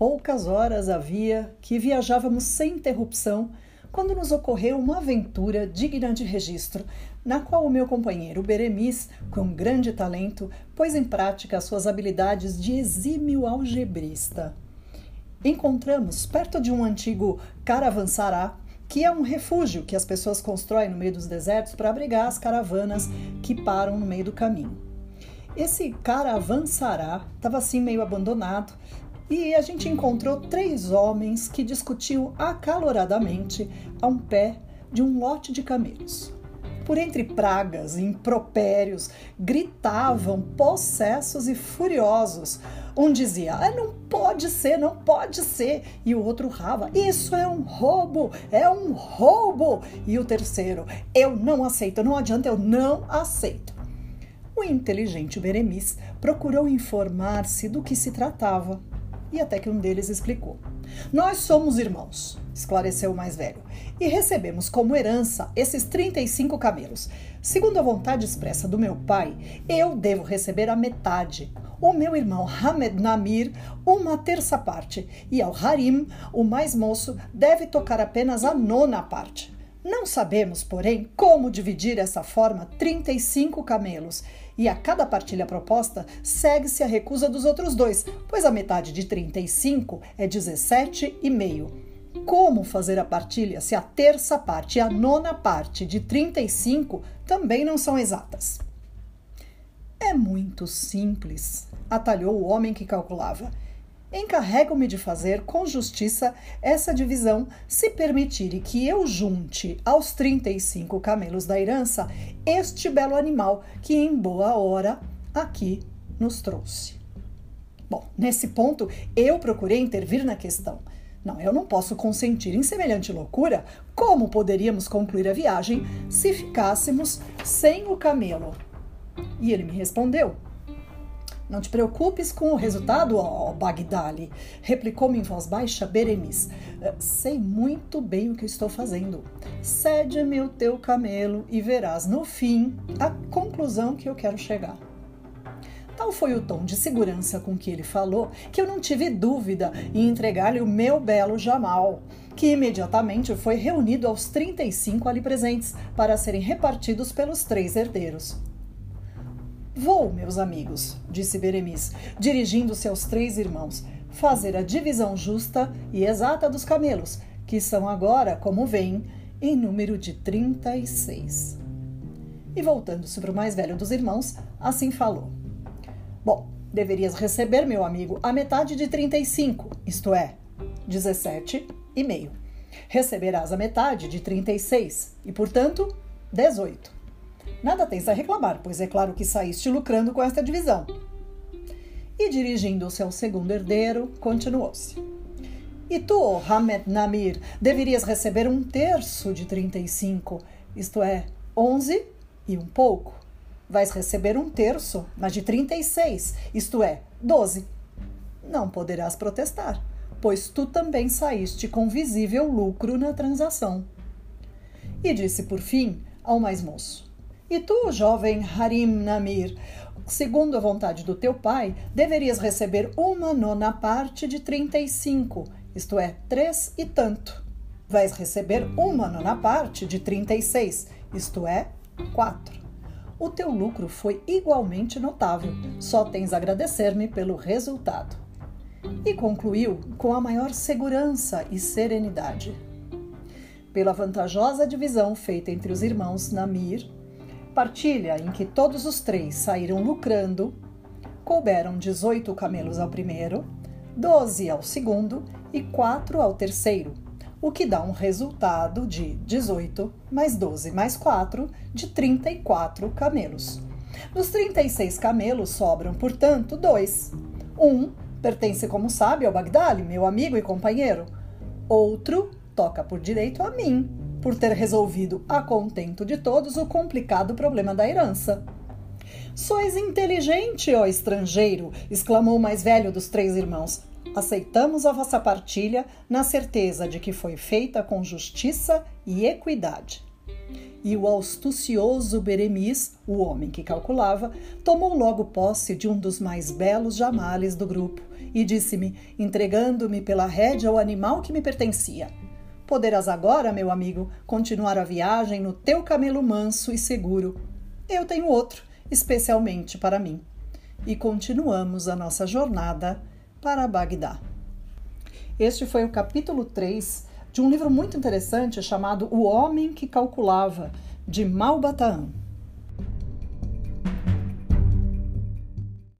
Poucas horas havia que viajávamos sem interrupção quando nos ocorreu uma aventura digna de registro, na qual o meu companheiro Beremis, com grande talento, pôs em prática suas habilidades de exímio algebrista. Encontramos, perto de um antigo caravançará, que é um refúgio que as pessoas constroem no meio dos desertos para abrigar as caravanas que param no meio do caminho. Esse caravançará estava assim meio abandonado e a gente encontrou três homens que discutiam acaloradamente a um pé de um lote de camelos. Por entre pragas e impropérios, gritavam possessos e furiosos. Um dizia: ah, não pode ser, não pode ser. E o outro rava: Isso é um roubo, é um roubo. E o terceiro: Eu não aceito, não adianta, eu não aceito. O inteligente Beremis procurou informar-se do que se tratava e até que um deles explicou. Nós somos irmãos, esclareceu o mais velho, e recebemos como herança esses 35 camelos. Segundo a vontade expressa do meu pai, eu devo receber a metade. O meu irmão Hamed Namir, uma terça parte, e ao Harim, o mais moço, deve tocar apenas a nona parte. Não sabemos, porém, como dividir essa forma 35 camelos, e a cada partilha proposta segue-se a recusa dos outros dois, pois a metade de 35 é 17,5. Como fazer a partilha se a terça parte e a nona parte de 35 também não são exatas? É muito simples, atalhou o homem que calculava. Encarrego-me de fazer com justiça essa divisão, se permitirem que eu junte aos 35 camelos da herança este belo animal que, em boa hora, aqui nos trouxe. Bom, nesse ponto, eu procurei intervir na questão. Não, eu não posso consentir em semelhante loucura. Como poderíamos concluir a viagem se ficássemos sem o camelo? E ele me respondeu: não te preocupes com o resultado, ó Bagdali, replicou-me em voz baixa Beremis. Eh, sei muito bem o que estou fazendo. Cede-me o teu camelo e verás no fim a conclusão que eu quero chegar. Tal foi o tom de segurança com que ele falou que eu não tive dúvida em entregar-lhe o meu belo Jamal, que imediatamente foi reunido aos 35 ali presentes para serem repartidos pelos três herdeiros. Vou, meus amigos, disse Beremis, dirigindo-se aos três irmãos, fazer a divisão justa e exata dos camelos, que são agora, como veem, em número de 36. E voltando-se para o mais velho dos irmãos, assim falou: Bom, deverias receber, meu amigo, a metade de 35, isto é, 17 e meio. Receberás a metade de 36 e, portanto, 18. Nada tens a reclamar, pois é claro que saíste lucrando com esta divisão. E dirigindo-se ao segundo herdeiro, continuou-se. E tu, Hamed Namir, deverias receber um terço de 35, isto é, 11 e um pouco. Vais receber um terço, mas de 36, isto é, 12. Não poderás protestar, pois tu também saíste com visível lucro na transação. E disse por fim ao mais moço: e tu, jovem Harim Namir, segundo a vontade do teu pai, deverias receber uma nona parte de 35, isto é, três e tanto. Vais receber uma nona parte de 36, isto é, quatro. O teu lucro foi igualmente notável, só tens a agradecer-me pelo resultado. E concluiu com a maior segurança e serenidade. Pela vantajosa divisão feita entre os irmãos Namir, partilha em que todos os três saíram lucrando, couberam 18 camelos ao primeiro, 12 ao segundo e 4 ao terceiro, o que dá um resultado de 18 mais 12 mais 4 de 34 camelos. Dos 36 camelos sobram, portanto, dois. Um pertence, como sabe, ao Bagdali, meu amigo e companheiro. Outro toca por direito a mim, por ter resolvido a contento de todos o complicado problema da herança. Sois inteligente, ó estrangeiro! exclamou o mais velho dos três irmãos. Aceitamos a vossa partilha na certeza de que foi feita com justiça e equidade. E o astucioso Beremis, o homem que calculava, tomou logo posse de um dos mais belos jamales do grupo e disse-me, entregando-me pela rédea ao animal que me pertencia: Poderás agora, meu amigo, continuar a viagem no teu camelo manso e seguro. Eu tenho outro, especialmente para mim. E continuamos a nossa jornada para Bagdá. Este foi o capítulo 3 de um livro muito interessante chamado O Homem que Calculava, de Malbataan.